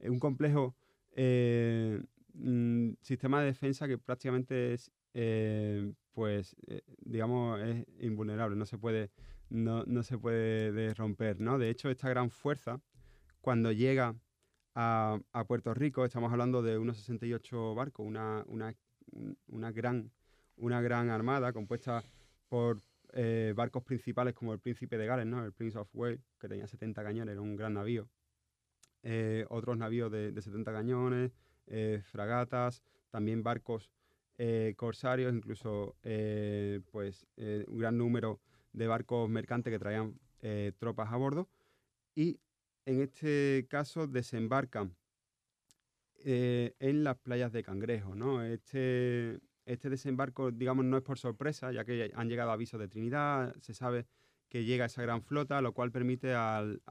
un complejo eh, mm, sistema de defensa que prácticamente es eh, pues eh, digamos es invulnerable, no se puede, no, se puede romper, ¿no? De hecho, esta gran fuerza, cuando llega a, Puerto Rico, estamos hablando de unos 68 barcos, una, una, gran, una gran armada compuesta por eh, barcos principales como el Príncipe de Gales, ¿no? El Prince of Wales, que tenía 70 cañones, era un gran navío. otros navíos de, de 70 cañones, fragatas, también barcos eh, corsarios, incluso eh, pues, eh, un gran número de barcos mercantes que traían tropas a bordo. Y en este caso desembarcan en las playas de Cangrejo. ¿no? Este, este desembarco, digamos, no es por sorpresa, ya que han llegado avisos de Trinidad, se sabe que llega esa gran flota, lo cual permite al,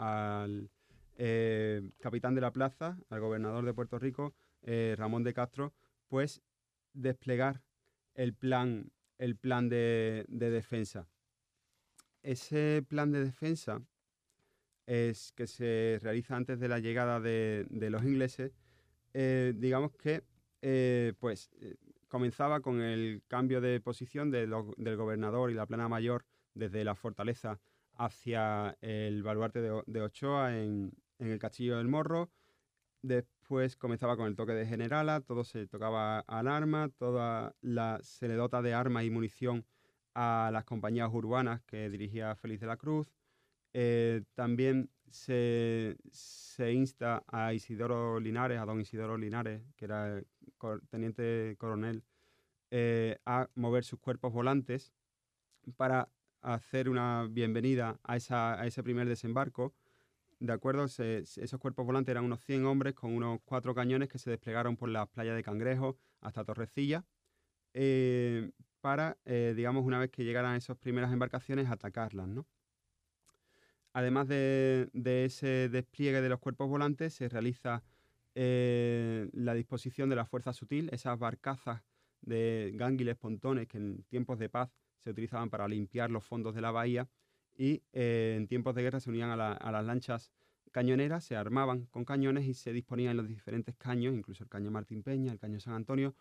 capitán de la plaza, al gobernador de Puerto Rico, Ramón de Castro, pues desplegar el plan, el plan de, defensa. Ese plan de defensa es que se realiza antes de la llegada de, los ingleses, eh, digamos que eh, pues eh, comenzaba con el cambio de posición del gobernador y la plana mayor desde la fortaleza hacia el baluarte de, Ochoa en, el castillo del Morro. Después comenzaba con el toque de generala, todo se tocaba al arma, toda la, se le dota de armas y munición a las compañías urbanas que dirigía Félix de la Cruz. Eh, también se, insta a Isidoro Linares, a don Isidoro Linares, que era teniente coronel, eh, a mover sus cuerpos volantes para hacer una bienvenida a, a ese primer desembarco de acuerdo, esos cuerpos volantes eran unos 100 hombres con unos cuatro cañones que se desplegaron por las playas de Cangrejo hasta Torrecilla eh, para, eh, digamos, una vez que llegaran esas primeras embarcaciones, atacarlas, ¿no? Además de, ese despliegue de los cuerpos volantes, se realiza eh, la disposición de la fuerza sutil, esas barcazas de gánguiles pontones que en tiempos de paz se utilizaban para limpiar los fondos de la bahía y eh, en tiempos de guerra se unían a, las lanchas cañoneras, se armaban con cañones y se disponían los diferentes caños, incluso el caño Martín Peña, el caño San Antonio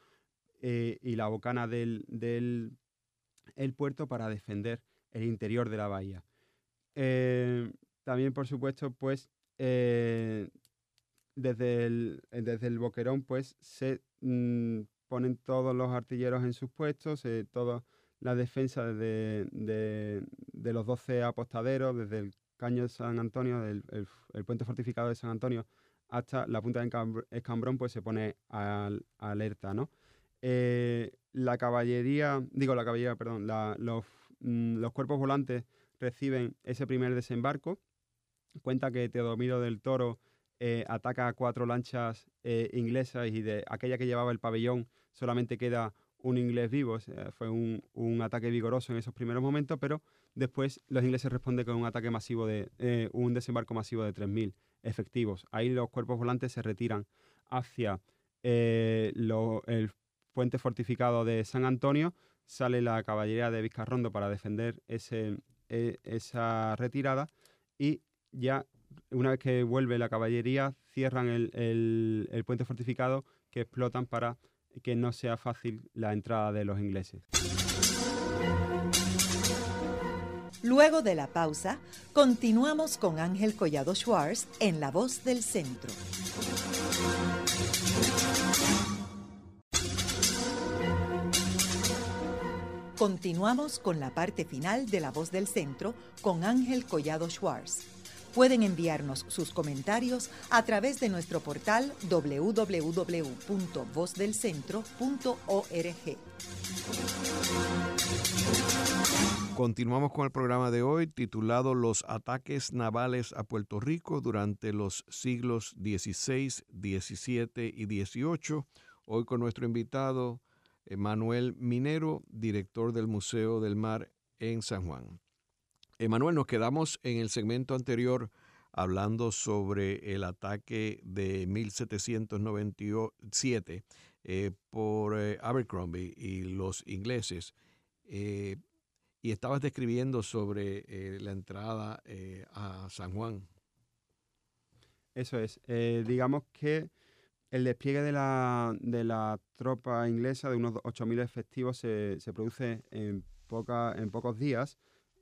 eh, y la bocana del, el puerto para defender el interior de la bahía. También, por supuesto, pues desde, el, desde el boquerón pues se mm, ponen todos los artilleros en sus puestos, toda la defensa de, los 12 apostaderos, desde el caño de San Antonio, del, el, puente fortificado de San Antonio, hasta la punta de Escambrón, pues se pone al, alerta, ¿no? Eh, la caballería, digo la caballería, perdón, los, mm, los cuerpos volantes reciben ese primer desembarco. Cuenta que Teodomiro del Toro eh, ataca a cuatro lanchas eh, inglesas y de aquella que llevaba el pabellón solamente queda un inglés vivo. fue un, ataque vigoroso en esos primeros momentos, pero después los ingleses responden con un ataque masivo de eh, un desembarco masivo de 3.000 efectivos. Ahí los cuerpos volantes se retiran hacia el puente fortificado de San Antonio. Sale la caballería de Vizcarrondo para defender ese, esa retirada y ya una vez que vuelve la caballería, cierran el, puente fortificado que explotan para que no sea fácil la entrada de los ingleses. Luego de la pausa, continuamos con Ángel Collado Schwartz en La Voz del Centro. Continuamos con la parte final de La Voz del Centro con Ángel Collado Schwartz. Pueden enviarnos sus comentarios a través de nuestro portal www.vozdelcentro.org. Continuamos con el programa de hoy titulado Los ataques navales a Puerto Rico durante los siglos XVI, XVII y XVIII. Hoy con nuestro invitado Manuel Minero, director del Museo del Mar en San Juan. Emanuel, nos quedamos en el segmento anterior hablando sobre el ataque de 1797 eh, por eh, Abercrombie y los ingleses. Eh, y estabas describiendo sobre la entrada a San Juan. Eso es. digamos que el despliegue de la, de la, tropa inglesa de unos 8.000 efectivos se, se produce en, poca, en pocos días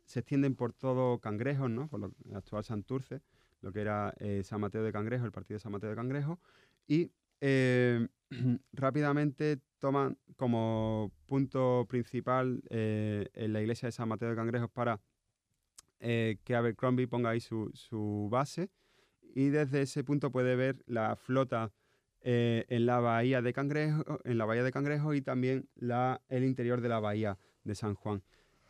se extienden por todo Cangrejo, ¿no? por lo actual Santurce, lo que era eh, San Mateo de Cangrejo, el partido de San Mateo de Cangrejo, y eh, rápidamente toman como punto principal eh, en la iglesia de San Mateo de Cangrejo para que Abercrombie ponga ahí su, base, y desde ese punto puede ver la flota en la bahía de Cangrejo, en la bahía de Cangrejo y también el interior de la bahía de San Juan.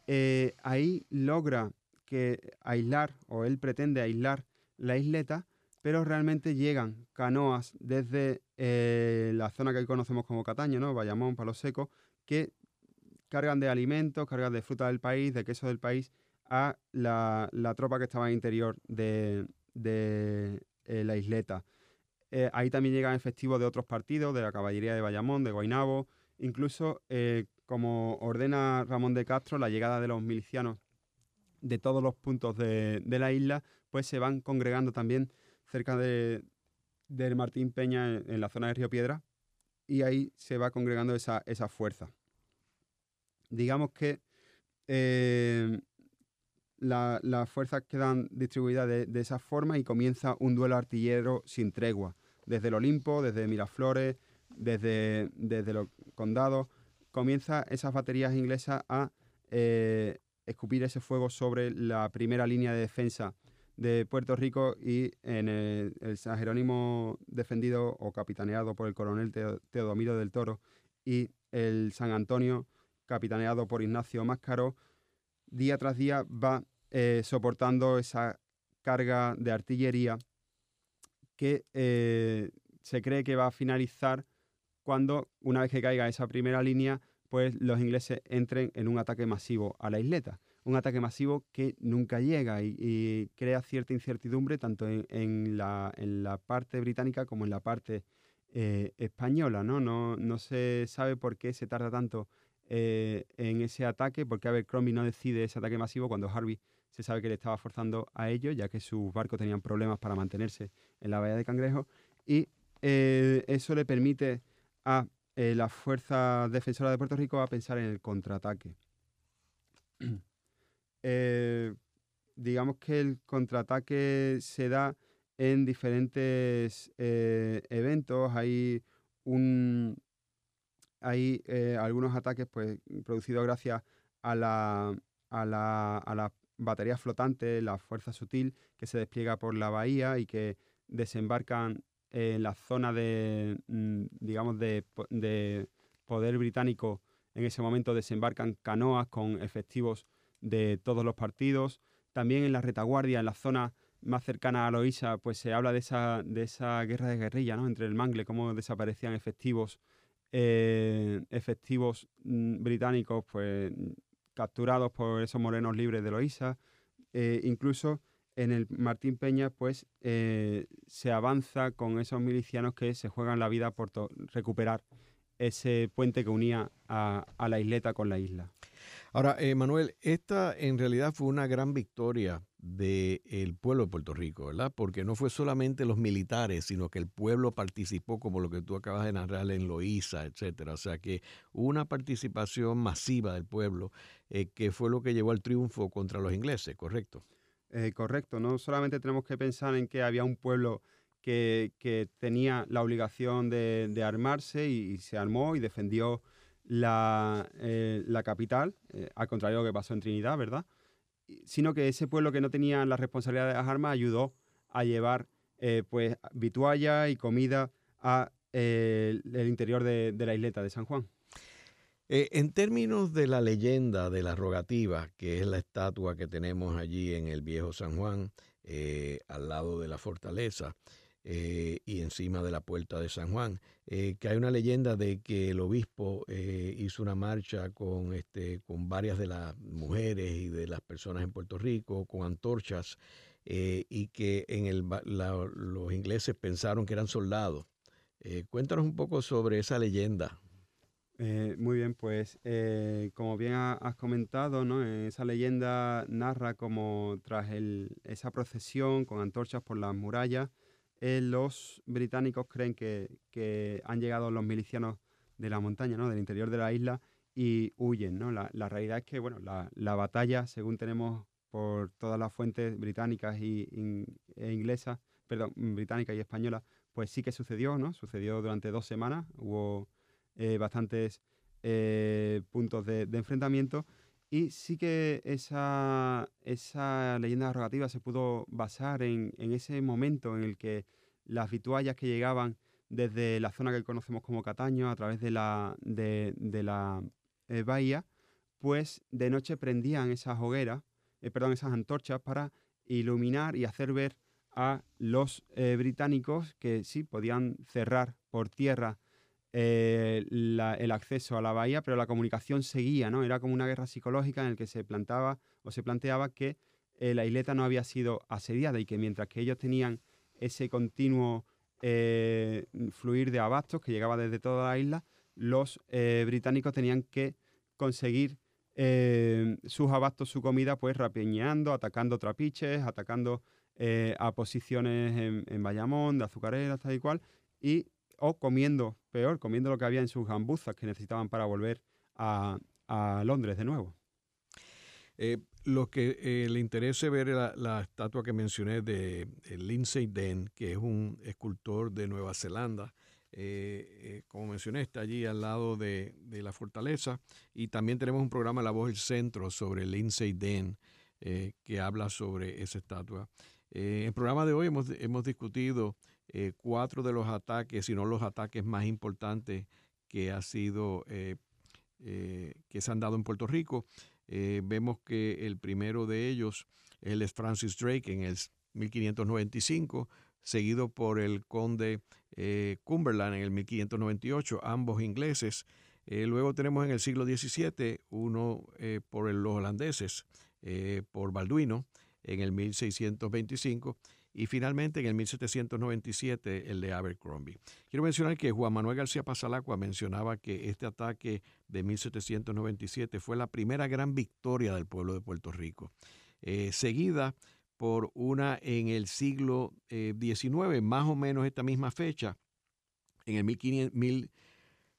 Eh, ahí logra que aislar, o él pretende aislar la isleta, pero realmente llegan canoas desde eh, la zona que hoy conocemos como Cataño, ¿no? Bayamón, Palo Seco, que cargan de alimentos, cargan de fruta del país, de queso del país, a la, tropa que estaba en el interior de, eh, la isleta. ahí también llegan efectivos de otros partidos, de la caballería de Bayamón, de Guaynabo, incluso como ordena Ramón de Castro, la llegada de los milicianos de todos los puntos de, la isla, pues se van congregando también cerca de, Martín Peña en, la zona de Río Piedra y ahí se va congregando esa, fuerza. Digamos que eh, las fuerzas quedan distribuidas de, esa forma y comienza un duelo artillero sin tregua, desde el Olimpo, desde Miraflores, desde, desde los condados, comienza esas baterías inglesas a eh, escupir ese fuego sobre la primera línea de defensa de Puerto Rico y en el, San Jerónimo defendido o capitaneado por el coronel Teodomiro del Toro y el San Antonio capitaneado por Ignacio Máscaro, día tras día va eh, soportando esa carga de artillería que eh, se cree que va a finalizar cuando, una vez que caiga esa primera línea, pues los ingleses entren en un ataque masivo a la isleta. Un ataque masivo que nunca llega y, crea cierta incertidumbre tanto en, la, parte británica como en la parte eh, española. ¿no? No, se sabe por qué se tarda tanto en ese ataque, porque Abercrombie no decide ese ataque masivo cuando Harvey se sabe que le estaba forzando a ello, ya que sus barcos tenían problemas para mantenerse en la bahía de Cangrejo, y eso le permite a la fuerza defensora de Puerto Rico a pensar en el contraataque. digamos que el contraataque se da en diferentes eh, eventos. Hay eh, algunos ataques pues, producidos gracias a la, a la, a la batería flotante, la fuerza sutil que se despliega por la bahía y que desembarcan en la zona de, mm, digamos, de, de poder británico. En ese momento desembarcan canoas con efectivos de todos los partidos. También en la retaguardia, en la zona más cercana a Loísa, pues se habla de esa, de esa guerra de guerrilla, ¿no? Entre el Mangle, cómo desaparecían efectivos, eh, efectivos mm, británicos, pues capturados por esos morenos libres de Loísa. Eh, incluso en el Martín Peña, pues eh, se avanza con esos milicianos que se juegan la vida por recuperar ese puente que unía a, a la isleta con la isla. Ahora, eh, Manuel, esta en realidad fue una gran victoria del pueblo de Puerto Rico, ¿verdad? Porque no fue solamente los militares, sino que el pueblo participó, como lo que tú acabas de narrar en Loíza, etcétera. O sea que una participación masiva del pueblo, eh, que fue lo que llevó al triunfo contra los ingleses, ¿correcto? Eh, correcto, no solamente tenemos que pensar en que había un pueblo que, tenía la obligación de, armarse y, se armó y defendió la, eh, capital, eh, al contrario de lo que pasó en Trinidad, ¿verdad? Sino que ese pueblo que no tenía la responsabilidad de las armas ayudó a llevar pues vitualla y comida al el interior de, la isleta de San Juan. En términos de la leyenda de la rogativa, que es la estatua que tenemos allí en el viejo San Juan, al lado de la fortaleza, eh, y encima de la puerta de San Juan, eh, que hay una leyenda de que el obispo eh, hizo una marcha con, este, con varias de las mujeres y de las personas en Puerto Rico, con antorchas, y que en el, los ingleses pensaron que eran soldados. cuéntanos un poco sobre esa leyenda. Muy bien, pues como bien has comentado, ¿no? esa leyenda narra como tras el, esa procesión con antorchas por las murallas, eh, los británicos creen que, han llegado los milicianos de la montaña, ¿no? del interior de la isla, y huyen. ¿no? La, realidad es que bueno, la, batalla, según tenemos por todas las fuentes británicas y, e inglesas, perdón, británicas y españolas, pues sí que sucedió, ¿no? Sucedió durante dos semanas, hubo eh, bastantes eh, puntos de, enfrentamiento. Y sí que esa, esa leyenda narrativa se pudo basar en, ese momento en el que las vituallas que llegaban desde la zona que conocemos como Cataño a través de la, de, la eh, bahía, pues de noche prendían esas hogueras, perdón, esas antorchas para iluminar y hacer ver a los británicos que sí podían cerrar por tierra eh, el acceso a la bahía, pero la comunicación seguía, ¿no? Era como una guerra psicológica en la que se plantaba o se planteaba que eh, la isleta no había sido asediada y que mientras que ellos tenían ese continuo eh, fluir de abastos que llegaba desde toda la isla, los británicos tenían que conseguir sus abastos, su comida, pues rapiñando, atacando trapiches, atacando a posiciones en, Bayamón, de azucareras, tal y cual, y o comiendo, peor, comiendo lo que había en sus gambuzas que necesitaban para volver a, Londres de nuevo. Eh, lo que eh, le interese ver la, la, estatua que mencioné de, Lindsay Den, que es un escultor de Nueva Zelanda. Eh, como mencioné, está allí al lado de, la fortaleza. Y también tenemos un programa La Voz del Centro sobre Lindsay Den, que habla sobre esa estatua. en el programa de hoy hemos, hemos discutido eh, cuatro de los ataques, si no los ataques más importantes que ha sido eh, eh, que se han dado en Puerto Rico. vemos que el primero de ellos es Francis Drake en el 1595, seguido por el conde Cumberland en el 1598, ambos ingleses. luego tenemos en el siglo XVII uno por los holandeses, por Balduino en el 1625 y finalmente en el 1797 el de Abercrombie. Quiero mencionar que Juan Manuel García Pasalacua mencionaba que este ataque de 1797 fue la primera gran victoria del pueblo de Puerto Rico, eh, seguida por una en el siglo XIX, eh, más o menos esta misma fecha, en el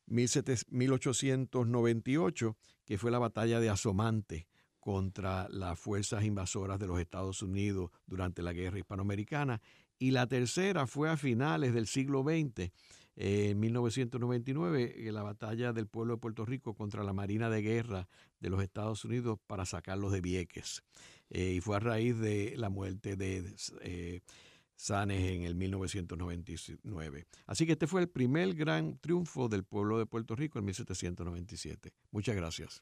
1898, que fue la batalla de Asomante contra las fuerzas invasoras de los Estados Unidos durante la guerra hispanoamericana. Y la tercera fue a finales del siglo XX, en 1999, la batalla del pueblo de Puerto Rico contra la Marina de Guerra de los Estados Unidos para sacarlos de Vieques. Eh, y fue a raíz de la muerte de eh, Sanes en el 1999. Así que este fue el primer gran triunfo del pueblo de Puerto Rico en 1797. Muchas gracias.